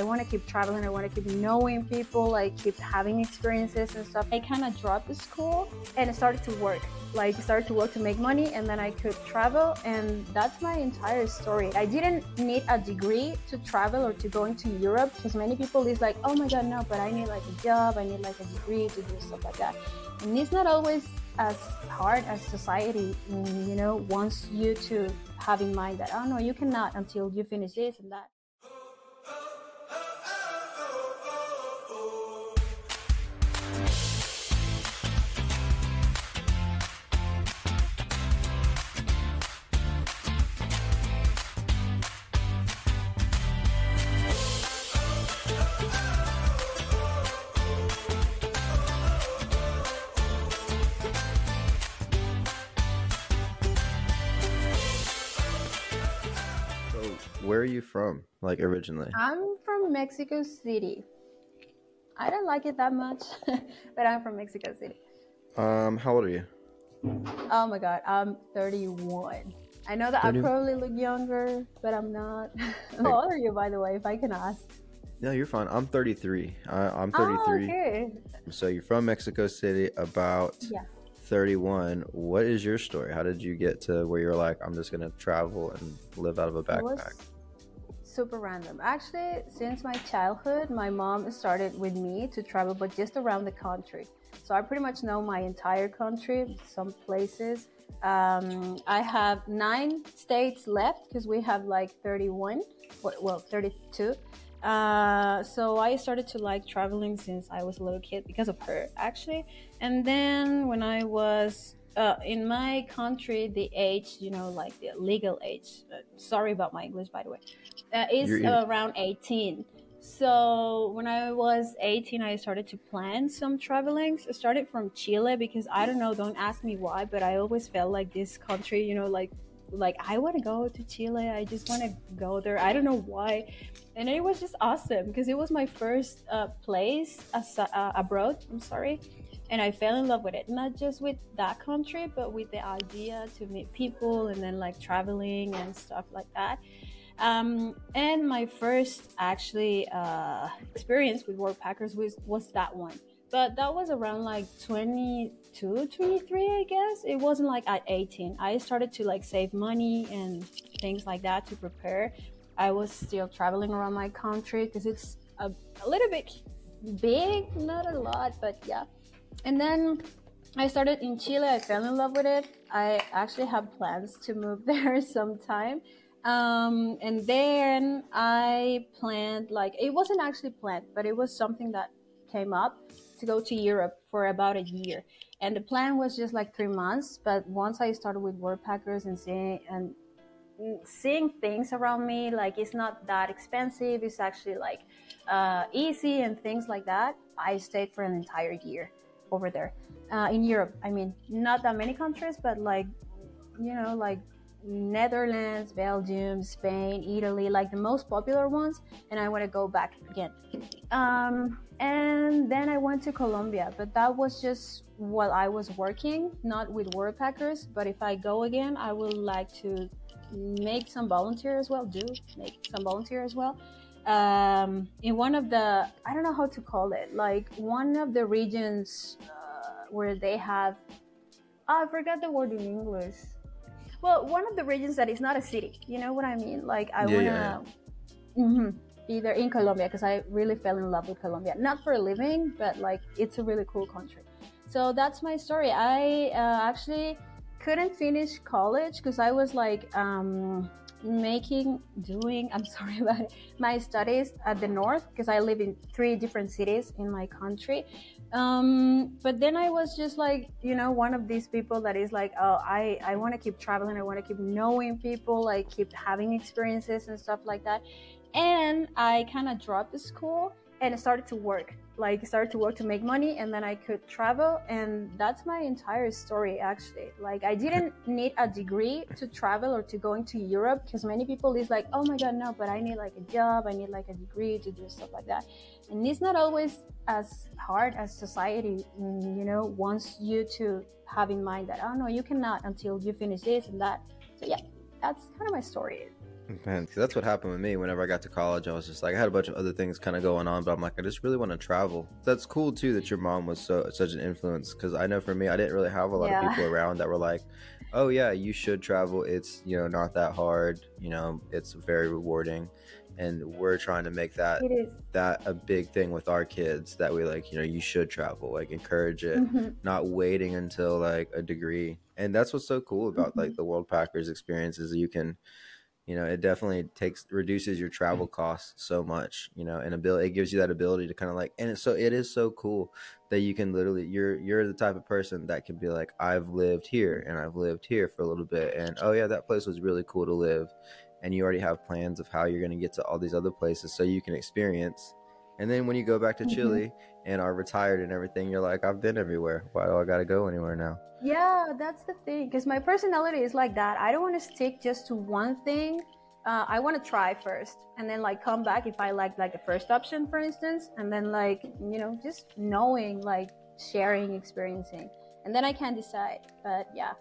I want to keep traveling. I want to keep knowing people, like keep having experiences and stuff. I kind of dropped the school and started to work. Like started to work to make money, and then I could travel, and that's my entire story. I didn't need a degree to travel or to go into Europe because many people is like, oh my god, no, but I need like a job, I need like a degree to do stuff like that, and it's not always as hard as society, you know, wants you to have in mind that oh no, you cannot until you finish this and that. You from, like originally? I'm from Mexico City. I don't like it that much, but I'm from Mexico City. Um, how old are you? Oh my god, I'm 31. I know that 30? I probably look younger, but I'm not. how old are you, by the way, if I can ask? No, you're fine. I'm 33. I, am 33. Oh, okay. So you're from Mexico City, about yeah. 31. What is your story? How did you get to where you're like, I'm just gonna travel and live out of a backpack? Super random. Actually, since my childhood, my mom started with me to travel, but just around the country. So I pretty much know my entire country, some places. Um, I have nine states left because we have like 31, well, 32. Uh, so I started to like traveling since I was a little kid because of her, actually. And then when I was uh, in my country, the age, you know, like the legal age, uh, sorry about my English, by the way, uh, is around 18. So when I was 18, I started to plan some travelings. I started from Chile because I don't know, don't ask me why, but I always felt like this country, you know, like like I want to go to Chile. I just want to go there. I don't know why, and it was just awesome because it was my first uh, place as, uh, abroad. I'm sorry, and I fell in love with it. Not just with that country, but with the idea to meet people and then like traveling and stuff like that. Um, and my first actually uh, experience with Worldpackers was, was that one. But that was around like 22, 23, I guess. It wasn't like at 18. I started to like save money and things like that to prepare. I was still traveling around my country because it's a, a little bit big, not a lot, but yeah. And then I started in Chile. I fell in love with it. I actually have plans to move there sometime. Um, and then I planned, like, it wasn't actually planned, but it was something that came up to go to Europe for about a year. And the plan was just like three months. But once I started with Worldpackers and seeing, and seeing things around me, like, it's not that expensive, it's actually like uh, easy and things like that, I stayed for an entire year over there uh, in Europe. I mean, not that many countries, but like, you know, like Netherlands, Belgium, Spain, Italy, like the most popular ones, and I want to go back again. Um, and then I went to Colombia, but that was just while I was working, not with Worldpackers. But if I go again, I would like to make some volunteer as well, do make some volunteer as well. Um, in one of the, I don't know how to call it, like one of the regions uh, where they have, oh, I forgot the word in English well, one of the regions that is not a city. You know what I mean? Like I yeah, wanna yeah. mm-hmm, be there in Colombia because I really fell in love with Colombia. Not for a living, but like it's a really cool country. So that's my story. I uh, actually couldn't finish college because I was like um, making doing i'm sorry about it my studies at the north because i live in three different cities in my country. Um, but then i was just like you know one of these people that is like oh i i want to keep traveling i want to keep knowing people like keep having experiences and stuff like that. And i kind of dropped the school and started to work like started to work to make money and then i could travel and that's my entire story actually. Like i didn't need a degree to travel or to going to europe because many people is like oh my god no but i need like a job i need like a degree to do stuff like that. And it's not always as hard as society you know wants you to have in mind that oh no you cannot until you finish this and that. So yeah that's kind of my story Man, that's what happened with me. Whenever I got to college, I was just like, I had a bunch of other things kind of going on, but I'm like, I just really want to travel. That's cool too that your mom was so such an influence because I know for me, I didn't really have a lot yeah. of people around that were like, oh yeah, you should travel. It's you know not that hard. You know, it's very rewarding and we're trying to make that that a big thing with our kids that we like you know you should travel like encourage it mm-hmm. not waiting until like a degree and that's what's so cool about mm-hmm. like the experience is you can you know it definitely takes reduces your travel mm-hmm. costs so much you know and ability it gives you that ability to kind of like and it's so it is so cool that you can literally you're you're the type of person that can be like i've lived here and i've lived here for a little bit and oh yeah that place was really cool to live and you already have plans of how you're going to get to all these other places so you can experience. And then when you go back to mm-hmm. Chile and are retired and everything, you're like, I've been everywhere. Why do I got to go anywhere now? Yeah, that's the thing. Because my personality is like that. I don't want to stick just to one thing. Uh, I want to try first and then like come back if I like like the first option, for instance, and then like you know just knowing like sharing, experiencing, and then I can decide. But yeah,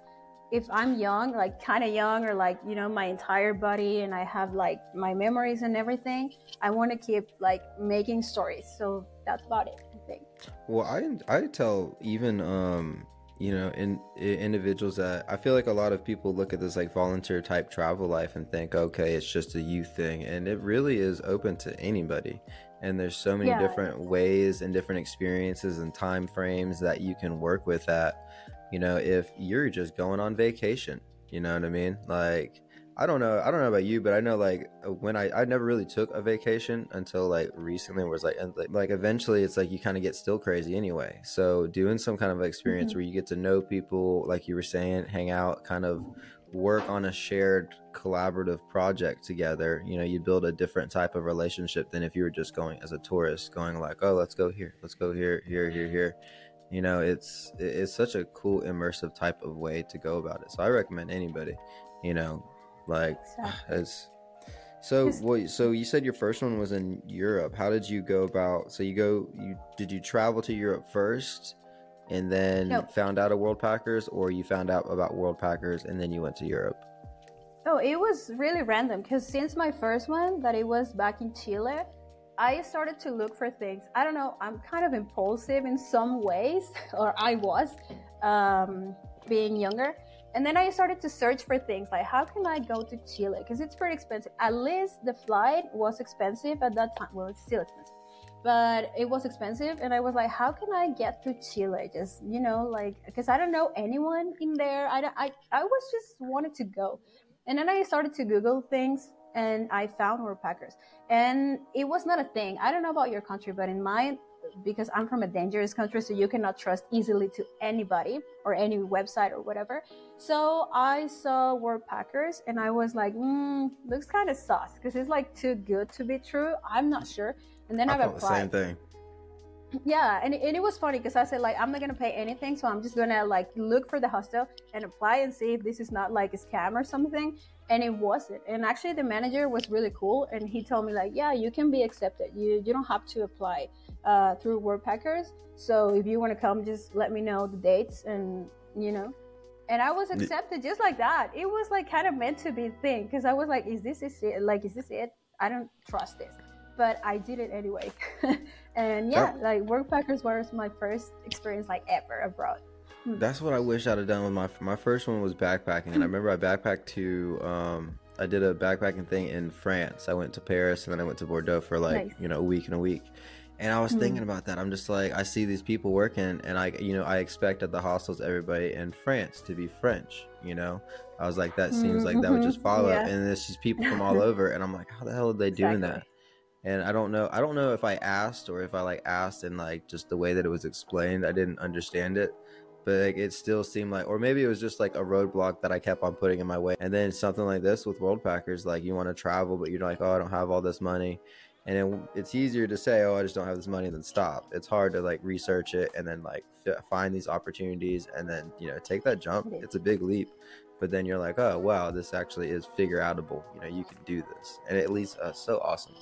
if I'm young, like kind of young, or like, you know, my entire body and I have like my memories and everything, I want to keep like making stories. So that's about it, I think. Well, I, I tell even, um, you know, in, in individuals that I feel like a lot of people look at this like volunteer type travel life and think, okay, it's just a youth thing. And it really is open to anybody. And there's so many yeah. different ways and different experiences and time frames that you can work with that you know, if you're just going on vacation, you know what I mean? Like, I don't know. I don't know about you, but I know like when I I never really took a vacation until like recently. Was like and, like eventually it's like you kind of get still crazy anyway. So doing some kind of experience mm-hmm. where you get to know people, like you were saying, hang out, kind of work on a shared collaborative project together. You know, you build a different type of relationship than if you were just going as a tourist, going like, oh, let's go here, let's go here, here, here, here you know it's it's such a cool immersive type of way to go about it so i recommend anybody you know like exactly. as so what so you said your first one was in europe how did you go about so you go you did you travel to europe first and then nope. found out of world packers or you found out about world packers and then you went to europe oh it was really random because since my first one that it was back in chile I started to look for things. I don't know, I'm kind of impulsive in some ways, or I was um, being younger. And then I started to search for things like how can I go to Chile? Because it's pretty expensive. At least the flight was expensive at that time. Well, it's still expensive, but it was expensive. And I was like, how can I get to Chile? Just, you know, like, because I don't know anyone in there. I, I, I was just wanted to go. And then I started to Google things and I found Worldpackers. And it was not a thing. I don't know about your country, but in mine, because I'm from a dangerous country, so you cannot trust easily to anybody or any website or whatever. So I saw Worldpackers and I was like, hmm, looks kind of sus because it's like too good to be true. I'm not sure. And then I, I applied. The same thing yeah and, and it was funny because i said like i'm not gonna pay anything so i'm just gonna like look for the hostel and apply and see if this is not like a scam or something and it wasn't. And actually the manager was really cool and he told me like yeah you can be accepted. You you don't have to apply uh, through Worldpackers so if you want to come just let me know the dates and you know. And i was accepted just like that. It was like kind of meant to be thing because i was like is this is it like is this it? I don't trust this. But I did it anyway. and yeah, that, like Worldpackers was my first experience like ever abroad. Hmm. That's what I wish I'd have done with my my first one was backpacking, and I remember I backpacked to um, I did a backpacking thing in France. I went to Paris and then I went to Bordeaux for like nice. you know a week and a week. And I was mm-hmm. thinking about that. I'm just like, I see these people working, and I, you know, I expect at the hostels everybody in France to be French. You know, I was like, that seems like that would just mm-hmm. follow, yeah. and it's just people from all over, and I'm like, how the hell are they exactly. doing that? and I don't know I don't know if I asked or if I like asked and like just the way that it was explained I didn't understand it but like, it still seemed like or maybe it was just like a roadblock that I kept on putting in my way. And then something like this with Worldpackers like you want to travel but you're like oh I don't have all this money. And it, it's easier to say oh I just don't have this money than stop. It's hard to like research it and then like f- find these opportunities and then you know take that jump. It's a big leap. But then you're like oh wow this actually is figure outable you know you can do this. And it leads us. So awesome.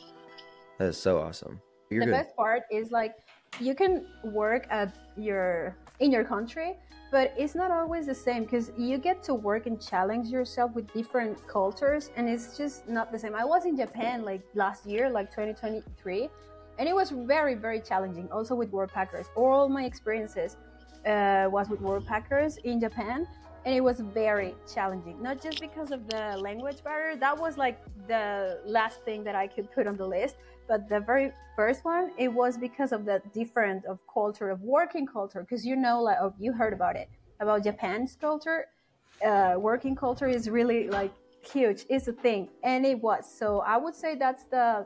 That is so awesome. You're the good. best part is like you can work at your in your country but it's not always the same because you get to work and challenge yourself with different cultures and it's just not the same. I was in japan like last year like 2023 and it was very very challenging also with Worldpackers all my experiences uh, was with Worldpackers in japan and it was very challenging. Not just because of the language barrier that was like the last thing that i could put on the list but the very first one it was because of the different of culture of working culture because you know like oh, you heard about it about japan's culture. Uh, working culture is really like huge. It's a thing and it was. So i would say that's the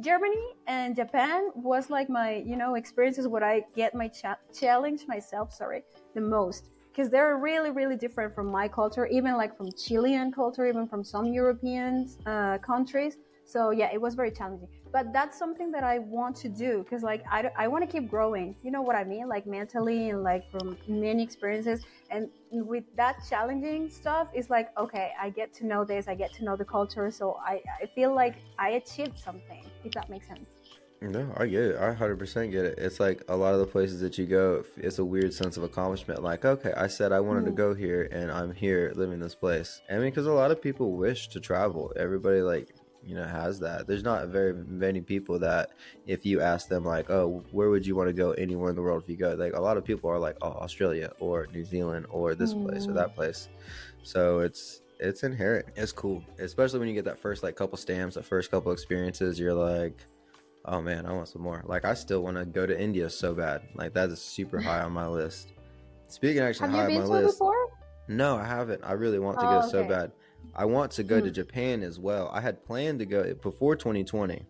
germany and japan was like my you know experiences what i get my cha- challenge myself sorry the most. Because they're really really different from my culture even like from chilean culture even from some european uh, countries. So yeah it was very challenging but that's something that i want to do because like i, I want to keep growing you know what i mean like mentally and like from many experiences and with that challenging stuff it's like okay i get to know this i get to know the culture so i, I feel like i achieved something if that makes sense no, I get it. I 100% get it. It's like a lot of the places that you go, it's a weird sense of accomplishment. Like, okay, I said I wanted mm. to go here and I'm here living this place. I mean, because a lot of people wish to travel. Everybody, like, you know has that there's not very many people that if you ask them like oh where would you want to go anywhere in the world if you go like a lot of people are like oh australia or new zealand or this mm. place or that mm. place so it's it's inherent it's cool especially when you get that first like couple stamps the first couple experiences you're like oh man i want some more like i still want to go to india so bad like that is super high on my list speaking actually Have high on my list before? no i haven't i really want to oh, go okay. so bad I want to go hmm. to Japan as well. I had planned to go before 2020.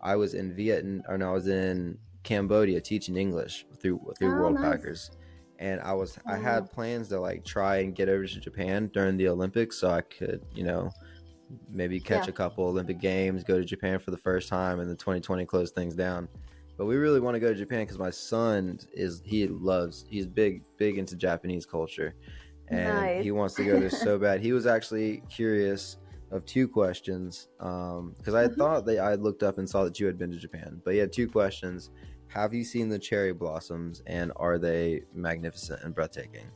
I was in Vietnam, or no, I was in Cambodia teaching English through through oh, World nice. Packers, and I was oh. I had plans to like try and get over to Japan during the Olympics so I could you know maybe catch yeah. a couple Olympic games, go to Japan for the first time, and then 2020 closed things down. But we really want to go to Japan because my son is he loves he's big big into Japanese culture, and nice. he wants to go there so bad. He was actually curious of two questions because um, I mm-hmm. thought that I looked up and saw that you had been to Japan, but he had two questions. Have you seen the cherry blossoms and are they magnificent and breathtaking?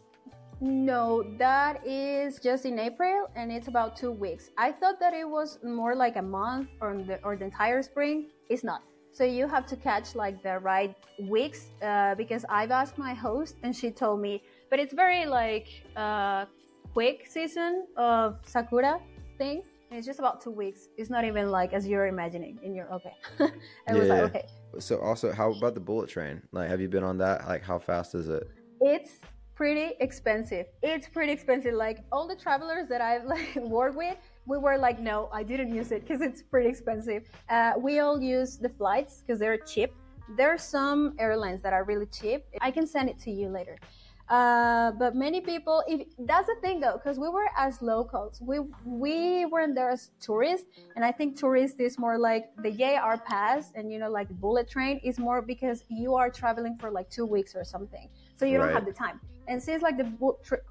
No, that is just in April and it's about two weeks. I thought that it was more like a month or the, or the entire spring. It's not. So you have to catch like the right weeks uh, because I've asked my host and she told me but it's very like uh, quick season of sakura thing. And it's just about two weeks. It's not even like as you're imagining in your okay. it yeah, was like okay. So also, how about the bullet train? Like, have you been on that? Like, how fast is it? It's pretty expensive. It's pretty expensive. Like all the travelers that I've like worked with, we were like, no, I didn't use it because it's pretty expensive. Uh, we all use the flights because they're cheap. There are some airlines that are really cheap. I can send it to you later. Uh, but many people, if that's the thing though, because we were as locals, we we weren't there as tourists, and I think tourist is more like the JR pass and you know like bullet train is more because you are traveling for like two weeks or something, so you right. don't have the time. And since like the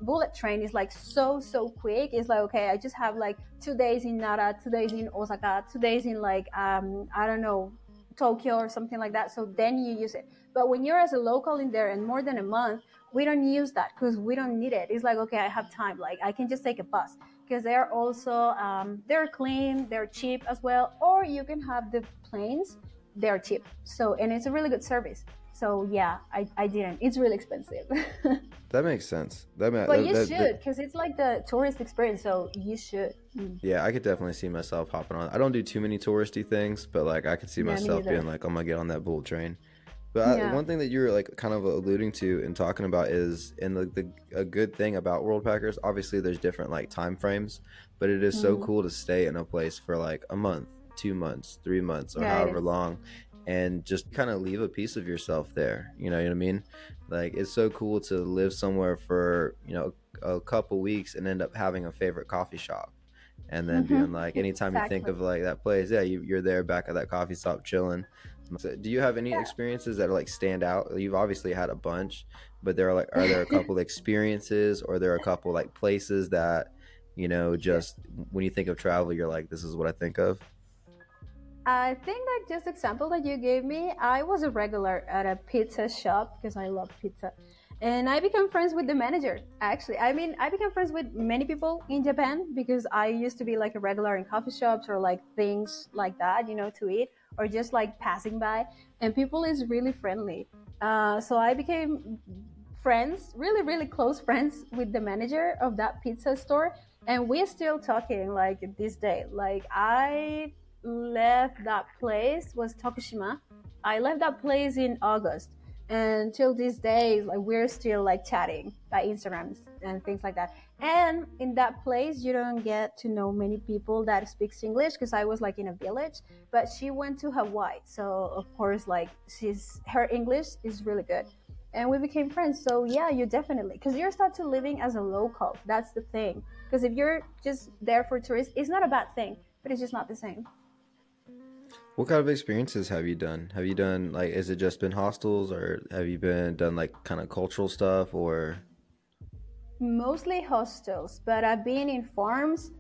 bullet train is like so so quick, it's like okay, I just have like two days in Nara, two days in Osaka, two days in like um I don't know Tokyo or something like that. So then you use it. But when you're as a local in there and more than a month, we don't use that because we don't need it. It's like, okay, I have time. Like I can just take a bus because they're also, um, they're clean, they're cheap as well. Or you can have the planes, they're cheap. So, and it's a really good service. So yeah, I, I didn't. It's really expensive. that makes sense. That ma- but you that, should because it's like the tourist experience. So you should. Mm. Yeah, I could definitely see myself hopping on. I don't do too many touristy things, but like I could see yeah, myself being like, I'm gonna get on that bullet train. But yeah. I, one thing that you were like kind of alluding to and talking about is, and the, the a good thing about Worldpackers, obviously there's different like time frames, but it is mm-hmm. so cool to stay in a place for like a month, two months, three months, or yeah, however long, and just kind of leave a piece of yourself there. You know what I mean? Like it's so cool to live somewhere for you know a couple weeks and end up having a favorite coffee shop and then mm-hmm. being like anytime exactly. you think of like that place yeah you, are there back at that coffee shop chilling so do you have any experiences that are like stand out? You've obviously had a bunch, but there are like are there a couple experiences or there are a couple like places that you know just when you think of travel you're like this is what I think of? I think like just example that you gave me, I was a regular at a pizza shop because I love pizza. and I became friends with the manager. Actually, I mean, I became friends with many people in Japan because I used to be like a regular in coffee shops or like things like that, you know, to eat or just like passing by. And people is really friendly. Uh, so I became friends, really, really close friends with the manager of that pizza store, and we're still talking like this day. Like I left that place was Tokushima. I left that place in August and till these days like we're still like chatting by instagram and things like that. And in that place you don't get to know many people that speaks english because i was like in a village but she went to hawaii. So of course like she's her english is really good. And we became friends. So yeah you definitely because you're start to living as a local. That's the thing. Because if you're just there for tourists it's not a bad thing but it's just not the same what kind of experiences have you done? Have you done like is it just been hostels or have you been done like kind of cultural stuff or mostly hostels, but I've been in farms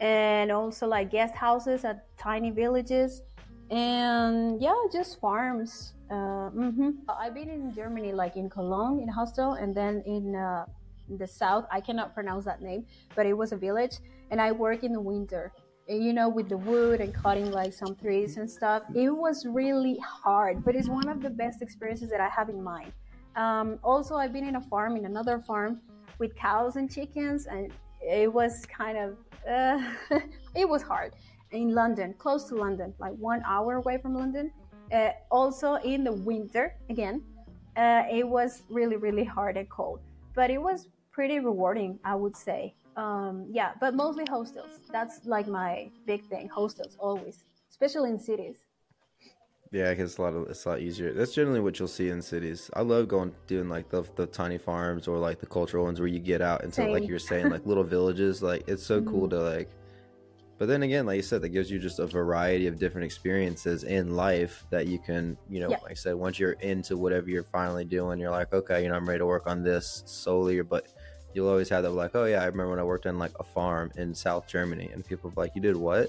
and also like guest houses at tiny villages and yeah, just farms. Uh, mm-hmm. I've been in Germany, like in Cologne, in hostel, and then in, uh, in the south. I cannot pronounce that name, but it was a village, and I work in the winter you know, with the wood and cutting like some trees and stuff. It was really hard, but it's one of the best experiences that I have in mind. Um, also, I've been in a farm, in another farm with cows and chickens, and it was kind of, uh, it was hard in London, close to London, like one hour away from London. Uh, also in the winter, again, uh, it was really, really hard and cold, but it was pretty rewarding, I would say um, yeah, but mostly hostels. That's like my big thing. Hostels always, especially in cities. Yeah, because it's a lot of it's a lot easier. That's generally what you'll see in cities. I love going doing like the the tiny farms or like the cultural ones where you get out into Same. like you're saying like little villages. Like it's so mm-hmm. cool to like. But then again, like you said, that gives you just a variety of different experiences in life that you can, you know, yeah. like I said, once you're into whatever you're finally doing, you're like, okay, you know, I'm ready to work on this solely. But you'll always have that like, oh yeah, I remember when I worked on like a farm in South Germany, and people are like, you did what?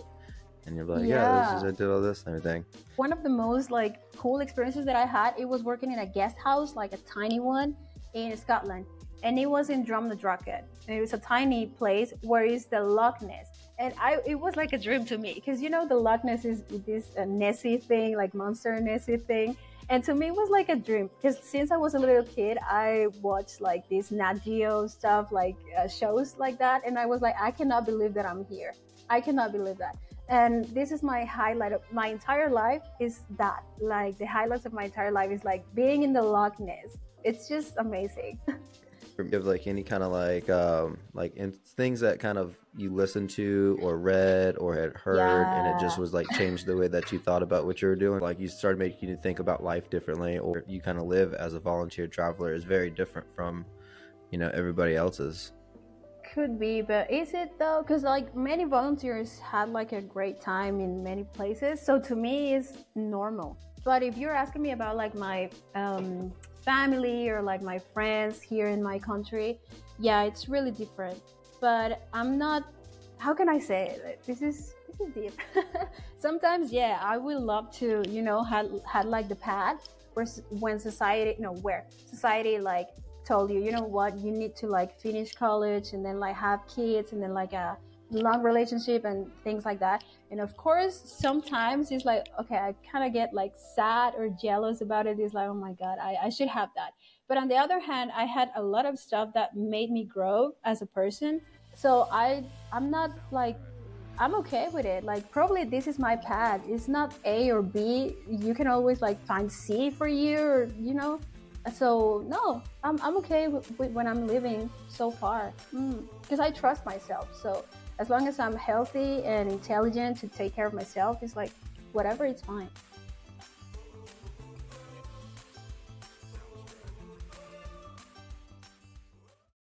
And you're like, yeah, yeah is, I did all this and everything. One of the most like cool experiences that I had, it was working in a guest house, like a tiny one in Scotland, and it was in Drumnadrochit. And it was a tiny place where is the Loch Ness. And I, it was like a dream to me because you know the Loch Ness is this uh, Nessie thing, like monster Nessie thing and to me it was like a dream because since i was a little kid i watched like these nat geo stuff like uh, shows like that and i was like i cannot believe that i'm here. I cannot believe that. And this is my highlight of my entire life is that like the highlights of my entire life is like being in the loch ness. It's just amazing give like any kind of like um like in things that kind of you listened to or read or had heard yeah. and it just was like changed the way that you thought about what you were doing. Like you started making you think about life differently or you kind of live as a volunteer traveler is very different from you know everybody else's. Could be but is it though? Because like many volunteers had like a great time in many places so to me it's normal. But if you're asking me about like my um family or like my friends here in my country, yeah, it's really different. But I'm not. How can I say it? This is this is deep. Sometimes, yeah, I would love to, you know, had had like the pad where when society, no, where society like told you, you know what, you need to like finish college and then like have kids and then like a long relationship and things like that. And of course, sometimes it's like, okay, I kind of get like sad or jealous about it. It's like, oh my God, I, I should have that. But on the other hand, I had a lot of stuff that made me grow as a person. So I, I'm not like, I'm okay with it. Like probably this is my path. It's not A or B. You can always like find C for you or, you know, so no i'm, I'm okay with, with when i'm living so far because mm. i trust myself so as long as I'm healthy and intelligent to take care of myself, it's like whatever, it's fine.